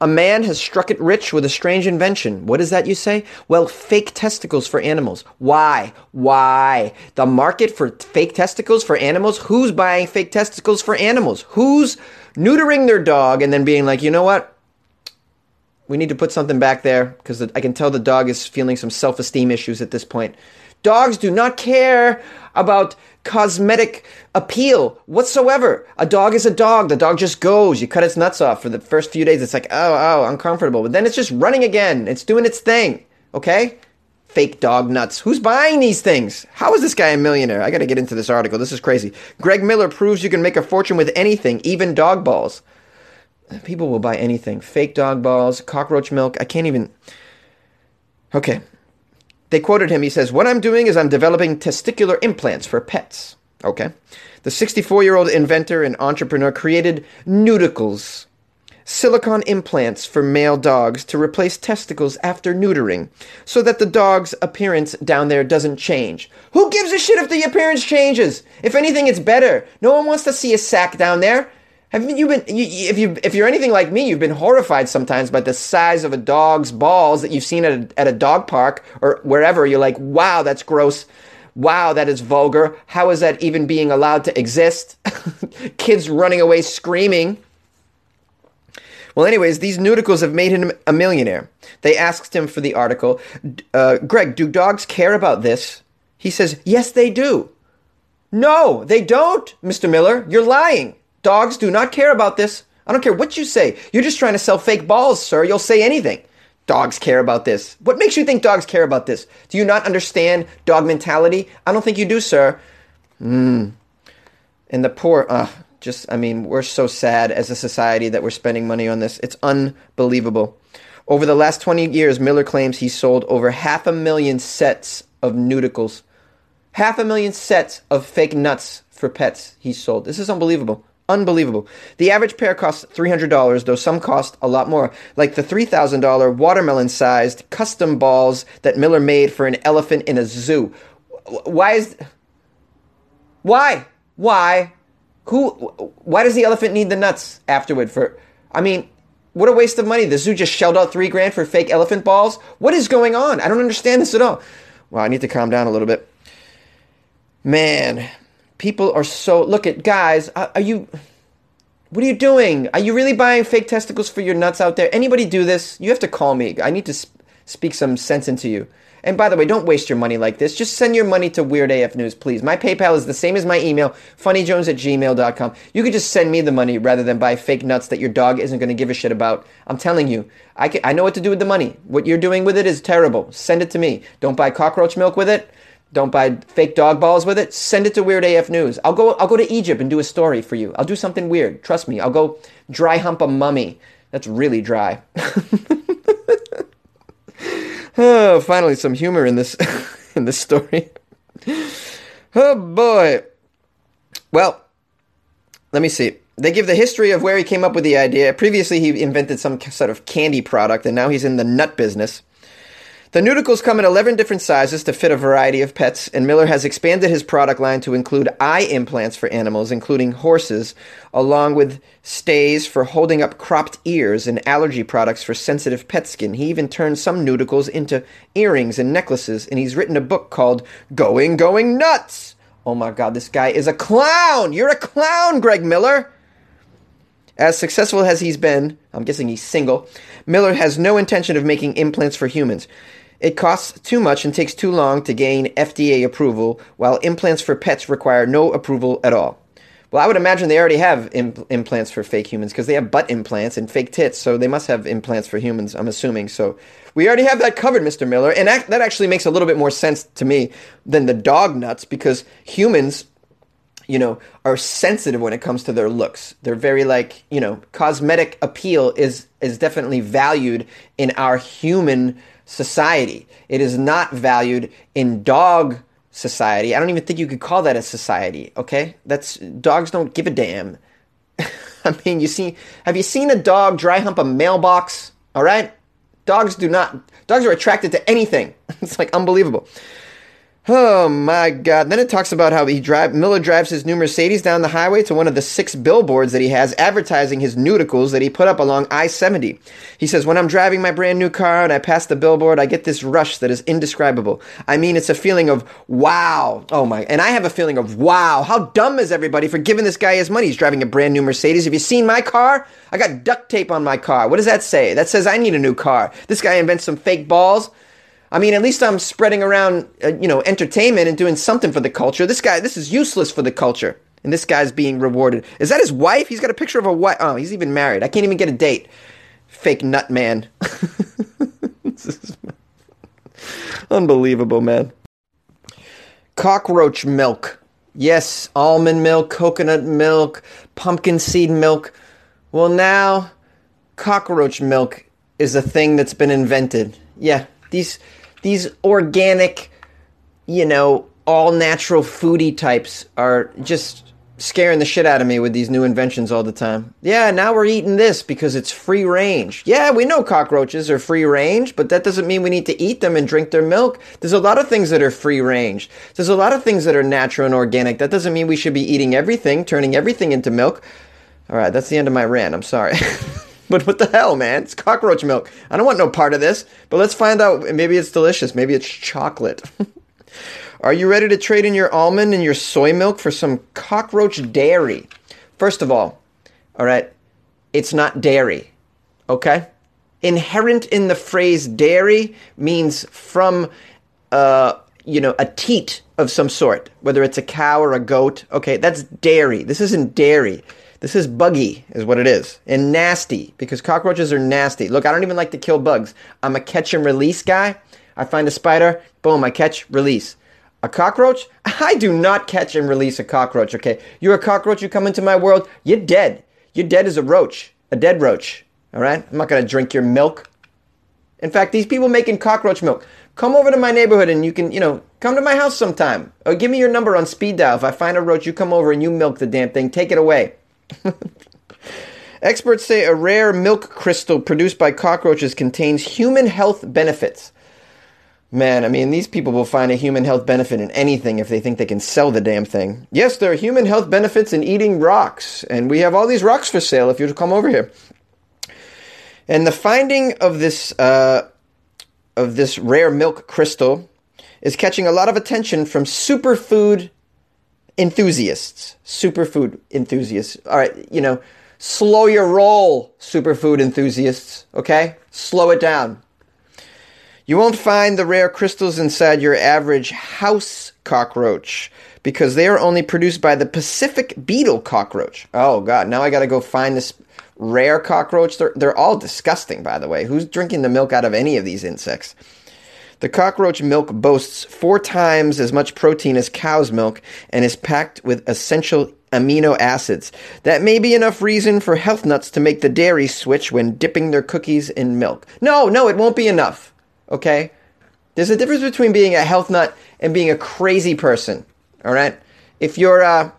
A man has struck it rich with a strange invention. What is that you say? Well, fake testicles for animals. Why? Why? The market for fake testicles for animals? Who's buying fake testicles for animals? Who's neutering their dog and then being like, you know what? We need to put something back there because I can tell the dog is feeling some self esteem issues at this point. Dogs do not care about cosmetic appeal whatsoever. A dog is a dog. The dog just goes. You cut its nuts off for the first few days. It's like, oh, oh, uncomfortable. But then it's just running again. It's doing its thing. Okay? Fake dog nuts. Who's buying these things? How is this guy a millionaire? I got to get into this article. This is crazy. Greg Miller proves you can make a fortune with anything, even dog balls. People will buy anything. Fake dog balls, cockroach milk. I can't even. Okay, they quoted him. He says, What I'm doing is I'm developing testicular implants for pets. Okay. The 64 year old inventor and entrepreneur created Neuticles, silicone implants for male dogs to replace testicles after neutering, so that the dog's appearance down there doesn't change. Who gives a shit if the appearance changes? If anything, it's better. No one wants to see a sack down there. Have you been? You, if you if you're anything like me, you've been horrified sometimes by the size of a dog's balls that you've seen at a, at a dog park or wherever. You're like, wow, that's gross. Wow, that is vulgar. How is that even being allowed to exist? Kids running away screaming. Well, anyways, these Neuticles have made him a millionaire. They asked him for the article. Uh, Greg, do dogs care about this? He says, yes, they do. No, they don't, Mr. Miller. You're lying. Dogs do not care about this. I don't care what you say. You're just trying to sell fake balls, sir. You'll say anything. Dogs care about this. What makes you think dogs care about this? Do you not understand dog mentality? I don't think you do, sir. Hmm. And the poor, uh, just, I mean, we're so sad as a society that we're spending money on this. It's unbelievable. Over the last 20 years, Miller claims he sold over half a million sets of Neuticles. Half a million sets of fake nuts for pets he sold. This is unbelievable. Unbelievable. The average pair costs $300, though some cost a lot more, like the $3,000 watermelon sized custom balls that Miller made for an elephant in a zoo. Why is. Why? Why? Who. Why does the elephant need the nuts afterward for. I mean, what a waste of money. The zoo just shelled out three grand for fake elephant balls. What is going on? I don't understand this at all. Well, I need to calm down a little bit. Man, people are so look at guys uh, are you what are you doing? Are you really buying fake testicles for your nuts out there? Anybody do this? You have to call me. I need to sp- speak some sense into you. And by the way don't waste your money like this. Just send your money to weird af news please. My paypal is the same as my email funnyjones at gmail.com you could just send me the money rather than buy fake nuts that your dog isn't going to give a shit about. I'm telling you I, can, I know what to do with the money. What you're doing with it is terrible. Send it to me. Don't buy cockroach milk with it don't buy fake dog balls with it. Send it to Weird AF News. I'll go. I'll go to Egypt and do a story for you. I'll do something weird. Trust me. I'll go dry hump a mummy. That's really dry. oh, finally some humor in this in this story. oh boy. Well, let me see. They give the history of where he came up with the idea. Previously, he invented some sort of candy product, and now he's in the nut business. The Neuticles come in 11 different sizes to fit a variety of pets, and Miller has expanded his product line to include eye implants for animals, including horses, along with stays for holding up cropped ears and allergy products for sensitive pet skin. He even turned some Neuticles into earrings and necklaces, and he's written a book called Going Going Nuts! Oh my god, this guy is a clown! You're a clown, Greg Miller! As successful as he's been, I'm guessing he's single, Miller has no intention of making implants for humans. It costs too much and takes too long to gain FDA approval, while implants for pets require no approval at all. Well, I would imagine they already have Im- implants for fake humans because they have butt implants and fake tits, so they must have implants for humans, I'm assuming. So we already have that covered, Mr. Miller. And that, that actually makes a little bit more sense to me than the dog nuts because humans, you know, are sensitive when it comes to their looks. They're very like, you know, cosmetic appeal is is definitely valued in our human society. It is not valued in dog society. I don't even think you could call that a society, okay? That's dogs don't give a damn. I mean, you see have you seen a dog dry hump a mailbox? All right? Dogs do not dogs are attracted to anything. it's like unbelievable. Oh my God! Then it talks about how he drive Miller drives his new Mercedes down the highway to one of the six billboards that he has advertising his Neuticles that he put up along I-70. He says, "When I'm driving my brand new car and I pass the billboard, I get this rush that is indescribable. I mean, it's a feeling of wow. Oh my! And I have a feeling of wow. How dumb is everybody for giving this guy his money? He's driving a brand new Mercedes. Have you seen my car? I got duct tape on my car. What does that say? That says I need a new car. This guy invents some fake balls." I mean, at least I'm spreading around, uh, you know, entertainment and doing something for the culture. This guy, this is useless for the culture. And this guy's being rewarded. Is that his wife? He's got a picture of a wife. Oh, he's even married. I can't even get a date. Fake nut man. Unbelievable, man. Cockroach milk. Yes, almond milk, coconut milk, pumpkin seed milk. Well, now cockroach milk is a thing that's been invented. Yeah, these these organic, you know, all natural foodie types are just scaring the shit out of me with these new inventions all the time. Yeah, now we're eating this because it's free range. Yeah, we know cockroaches are free range, but that doesn't mean we need to eat them and drink their milk. There's a lot of things that are free range. There's a lot of things that are natural and organic. That doesn't mean we should be eating everything, turning everything into milk. All right, that's the end of my rant. I'm sorry. But what the hell, man? It's cockroach milk. I don't want no part of this. But let's find out. Maybe it's delicious. Maybe it's chocolate. Are you ready to trade in your almond and your soy milk for some cockroach dairy? First of all, all right, it's not dairy. Okay? Inherent in the phrase dairy means from, uh, you know, a teat of some sort, whether it's a cow or a goat. Okay, that's dairy. This isn't dairy. This is buggy, is what it is. And nasty, because cockroaches are nasty. Look, I don't even like to kill bugs. I'm a catch and release guy. I find a spider, boom, I catch, release. A cockroach? I do not catch and release a cockroach, okay? You're a cockroach, you come into my world, you're dead. You're dead as a roach, a dead roach, all right? I'm not gonna drink your milk. In fact, these people making cockroach milk, come over to my neighborhood and you can, you know, come to my house sometime. Or give me your number on speed dial. If I find a roach, you come over and you milk the damn thing, take it away. Experts say a rare milk crystal produced by cockroaches contains human health benefits. Man, I mean, these people will find a human health benefit in anything if they think they can sell the damn thing. Yes, there are human health benefits in eating rocks, and we have all these rocks for sale if you come over here. And the finding of this uh, of this rare milk crystal is catching a lot of attention from superfood enthusiasts, superfood enthusiasts. All right, you know, slow your roll, superfood enthusiasts, okay? Slow it down. You won't find the rare crystals inside your average house cockroach because they are only produced by the Pacific beetle cockroach. Oh, God, now I gotta go find this rare cockroach. They're, they're all disgusting, by the way. Who's drinking the milk out of any of these insects? The cockroach milk boasts four times as much protein as cow's milk and is packed with essential amino acids. That may be enough reason for health nuts to make the dairy switch when dipping their cookies in milk. No, no, it won't be enough. Okay? There's a difference between being a health nut and being a crazy person. All right? If you're, uh,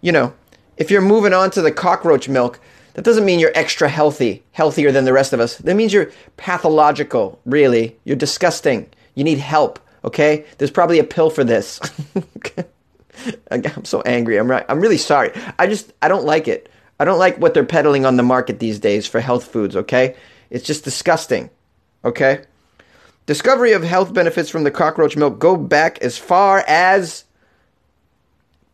you know, if you're moving on to the cockroach milk, that doesn't mean you're extra healthy, healthier than the rest of us. That means you're pathological, really. You're disgusting. You need help, okay? There's probably a pill for this. I'm so angry. I'm right. I'm really sorry. I just I don't like it. I don't like what they're peddling on the market these days for health foods, okay? It's just disgusting. Okay? Discovery of health benefits from the cockroach milk go back as far as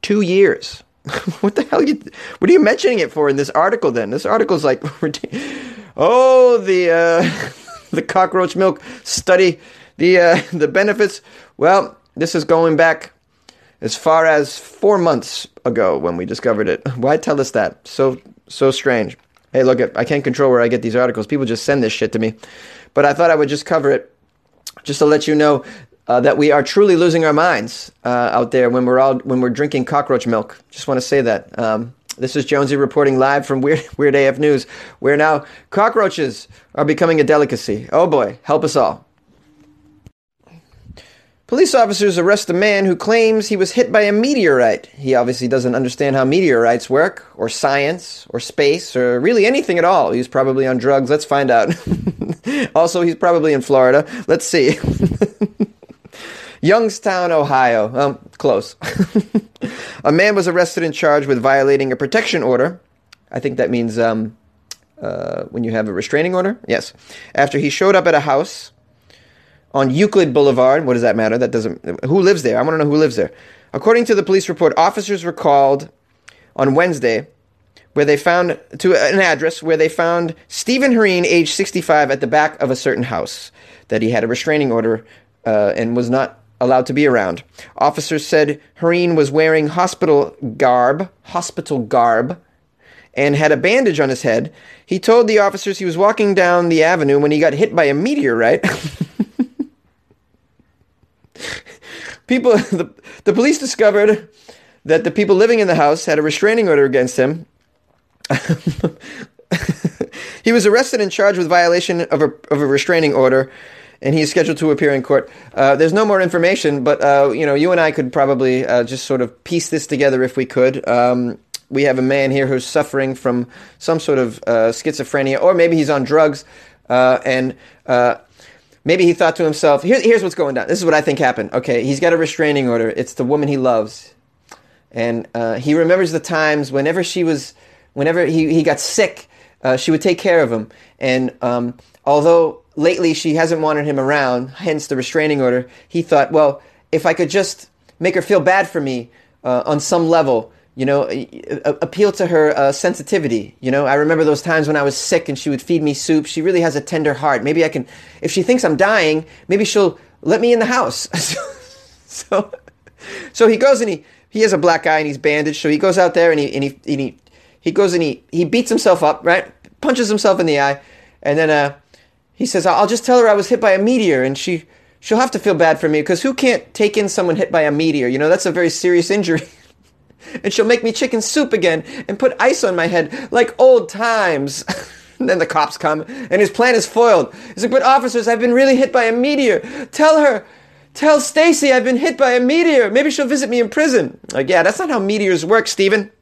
2 years. what the hell? Are you, what are you mentioning it for in this article? Then this article's like, oh, the uh, the cockroach milk study, the uh, the benefits. Well, this is going back as far as four months ago when we discovered it. Why tell us that? So so strange. Hey, look, I can't control where I get these articles. People just send this shit to me, but I thought I would just cover it, just to let you know uh, that we are truly losing our minds uh, out there when we're all when we're drinking cockroach milk. Just want to say that. Um, this is Jonesy reporting live from Weird Weird AF News, where now cockroaches are becoming a delicacy. Oh boy, help us all. Police officers arrest a man who claims he was hit by a meteorite. He obviously doesn't understand how meteorites work, or science, or space, or really anything at all. He's probably on drugs. Let's find out. also, he's probably in Florida. Let's see. Youngstown, Ohio. Um, close. a man was arrested and charged with violating a protection order. I think that means um, uh, when you have a restraining order. Yes. After he showed up at a house on Euclid Boulevard. What does that matter? That doesn't. Who lives there? I want to know who lives there. According to the police report, officers were called on Wednesday where they found to an address where they found Stephen Hareen, age 65, at the back of a certain house that he had a restraining order uh, and was not allowed to be around. Officers said Hareen was wearing hospital garb, hospital garb, and had a bandage on his head. He told the officers he was walking down the avenue when he got hit by a meteorite. people, the, the police discovered that the people living in the house had a restraining order against him. he was arrested and charged with violation of a, of a restraining order and he is scheduled to appear in court. Uh, there's no more information, but uh, you know, you and I could probably uh, just sort of piece this together if we could. Um, we have a man here who's suffering from some sort of uh, schizophrenia, or maybe he's on drugs, uh, and uh, maybe he thought to himself, Here, "Here's what's going down. This is what I think happened." Okay, he's got a restraining order. It's the woman he loves, and he remembers the times whenever she was, whenever he, he got sick, she would take care of him, and um, although lately she hasn't wanted him around, hence the restraining order. He thought, well, if I could just make her feel bad for me uh, on some level, you know, appeal to her uh, sensitivity. You know, I remember those times when I was sick and she would feed me soup. She really has a tender heart. Maybe I can, if she thinks I'm dying, maybe she'll let me in the house. so, so he goes and he, he has a black eye and he's bandaged. So he goes out there and he, and he, and he, he goes and he, he beats himself up, right? Punches himself in the eye. And then, uh, he says, I'll just tell her I was hit by a meteor and she, she'll have to feel bad for me because who can't take in someone hit by a meteor? You know, that's a very serious injury. and she'll make me chicken soup again and put ice on my head like old times. and then the cops come and his plan is foiled. He's like, but officers, I've been really hit by a meteor. Tell her, tell Stacy I've been hit by a meteor. Maybe she'll visit me in prison. Like, yeah, that's not how meteors work, Stephen.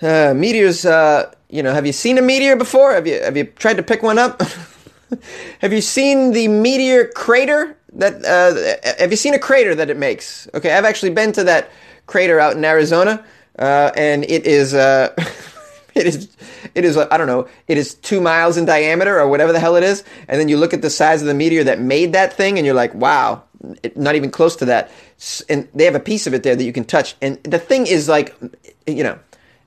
Uh, meteors, uh, you know, have you seen a meteor before? Have you have you tried to pick one up? have you seen the meteor crater that? Uh, have you seen a crater that it makes? Okay, I've actually been to that crater out in Arizona, uh, and it is. Uh, it is, it is. I don't know. It is two miles in diameter, or whatever the hell it is. And then you look at the size of the meteor that made that thing, and you're like, "Wow, not even close to that." And they have a piece of it there that you can touch. And the thing is like, you know,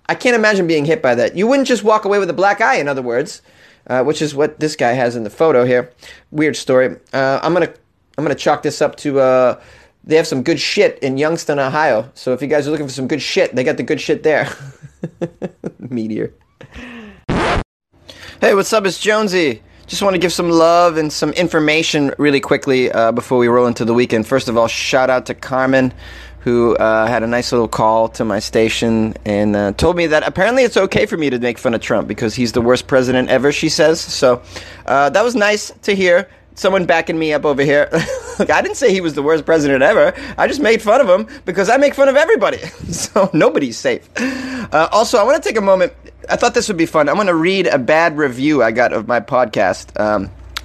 I can't imagine being hit by that. You wouldn't just walk away with a black eye, in other words, uh, which is what this guy has in the photo here. Weird story. Uh, I'm gonna I'm gonna chalk this up to. Uh, they have some good shit in Youngstown, Ohio. So if you guys are looking for some good shit, they got the good shit there. Meteor. Hey, what's up? It's Jonesy. Just want to give some love and some information really quickly uh, before we roll into the weekend. First of all, shout out to Carmen who uh, had a nice little call to my station and uh, told me that apparently it's okay for me to make fun of Trump because he's the worst president ever, she says. So uh, that was nice to hear. Someone backing me up over here. I didn't say he was the worst president ever. I just made fun of him because I make fun of everybody. so nobody's safe. Uh, also, I want to take a moment. I thought this would be fun. I'm going to read a bad review I got of my podcast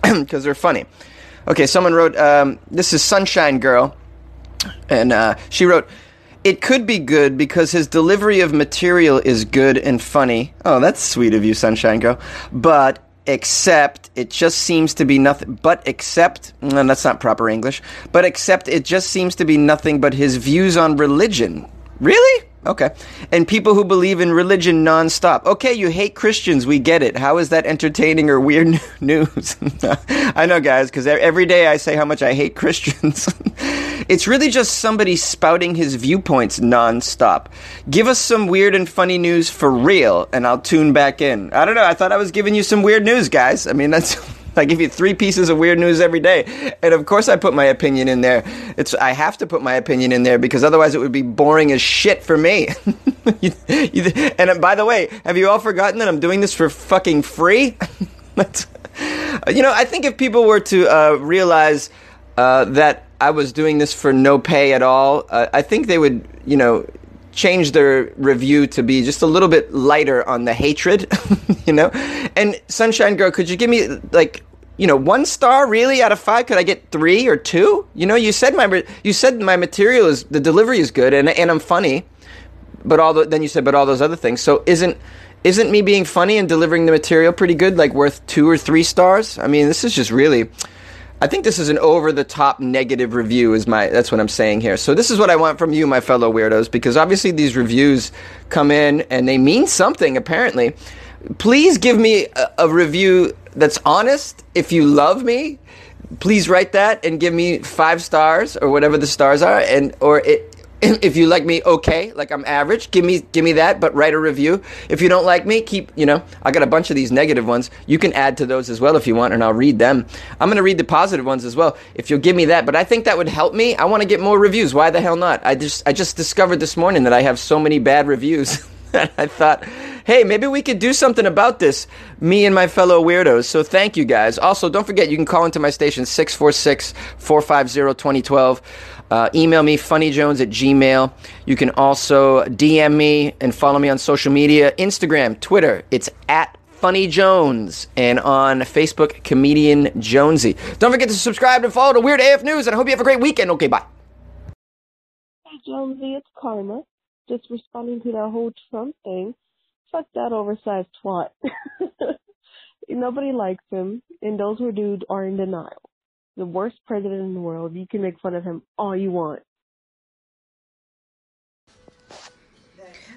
because um, they're funny. Okay, someone wrote, um, This is Sunshine Girl. And uh, she wrote, It could be good because his delivery of material is good and funny. Oh, that's sweet of you, Sunshine Girl. But except it just seems to be nothing but except no, that's not proper english but except it just seems to be nothing but his views on religion really Okay. And people who believe in religion nonstop. Okay, you hate Christians. We get it. How is that entertaining or weird news? I know, guys, because every day I say how much I hate Christians. it's really just somebody spouting his viewpoints nonstop. Give us some weird and funny news for real, and I'll tune back in. I don't know. I thought I was giving you some weird news, guys. I mean, that's. I give you three pieces of weird news every day, and of course I put my opinion in there. It's I have to put my opinion in there because otherwise it would be boring as shit for me. you, you, and by the way, have you all forgotten that I'm doing this for fucking free? you know, I think if people were to uh, realize uh, that I was doing this for no pay at all, uh, I think they would, you know, change their review to be just a little bit lighter on the hatred, you know? And Sunshine Girl, could you give me like you know, one star really out of five? Could I get three or two? You know, you said my you said my material is the delivery is good and and I'm funny, but all the, then you said but all those other things. So isn't isn't me being funny and delivering the material pretty good like worth two or three stars? I mean, this is just really. I think this is an over the top negative review is my that's what I'm saying here. So this is what I want from you my fellow weirdos because obviously these reviews come in and they mean something apparently. Please give me a, a review that's honest. If you love me, please write that and give me 5 stars or whatever the stars are and or it if you like me okay. Like i'm average. Give me give me that but write a review. If you don't like me keep you know i got a bunch of these negative ones. You can add to those as well if you want and i'll read them. I'm going to read the positive ones as well if you'll give me that but i think that would help me. I want to get more reviews. Why the hell not? I just i just discovered this morning that i have so many bad reviews that i thought hey maybe we could do something about this me and my fellow weirdos so thank you guys also don't forget you can call into my station 646 450 2012 uh, email me, funnyjones at gmail. You can also DM me and follow me on social media Instagram, Twitter. It's at Funny Jones and on Facebook, Comedian Jonesy. Don't forget to subscribe and follow the Weird AF News, and I hope you have a great weekend. Okay, bye. Hey, Jonesy, it's Karma. Just responding to that whole Trump thing. Fuck that oversized twat. Nobody likes him, and those who do are in denial the worst president in the world. You can make fun of him all you want.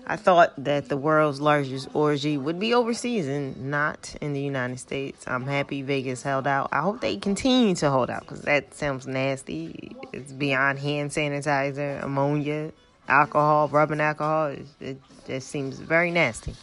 I thought that the world's largest orgy would be overseas and not in the United States. I'm happy Vegas held out. I hope they continue to hold out because that sounds nasty. It's beyond hand sanitizer, ammonia, alcohol, rubbing alcohol. It, it just seems very nasty.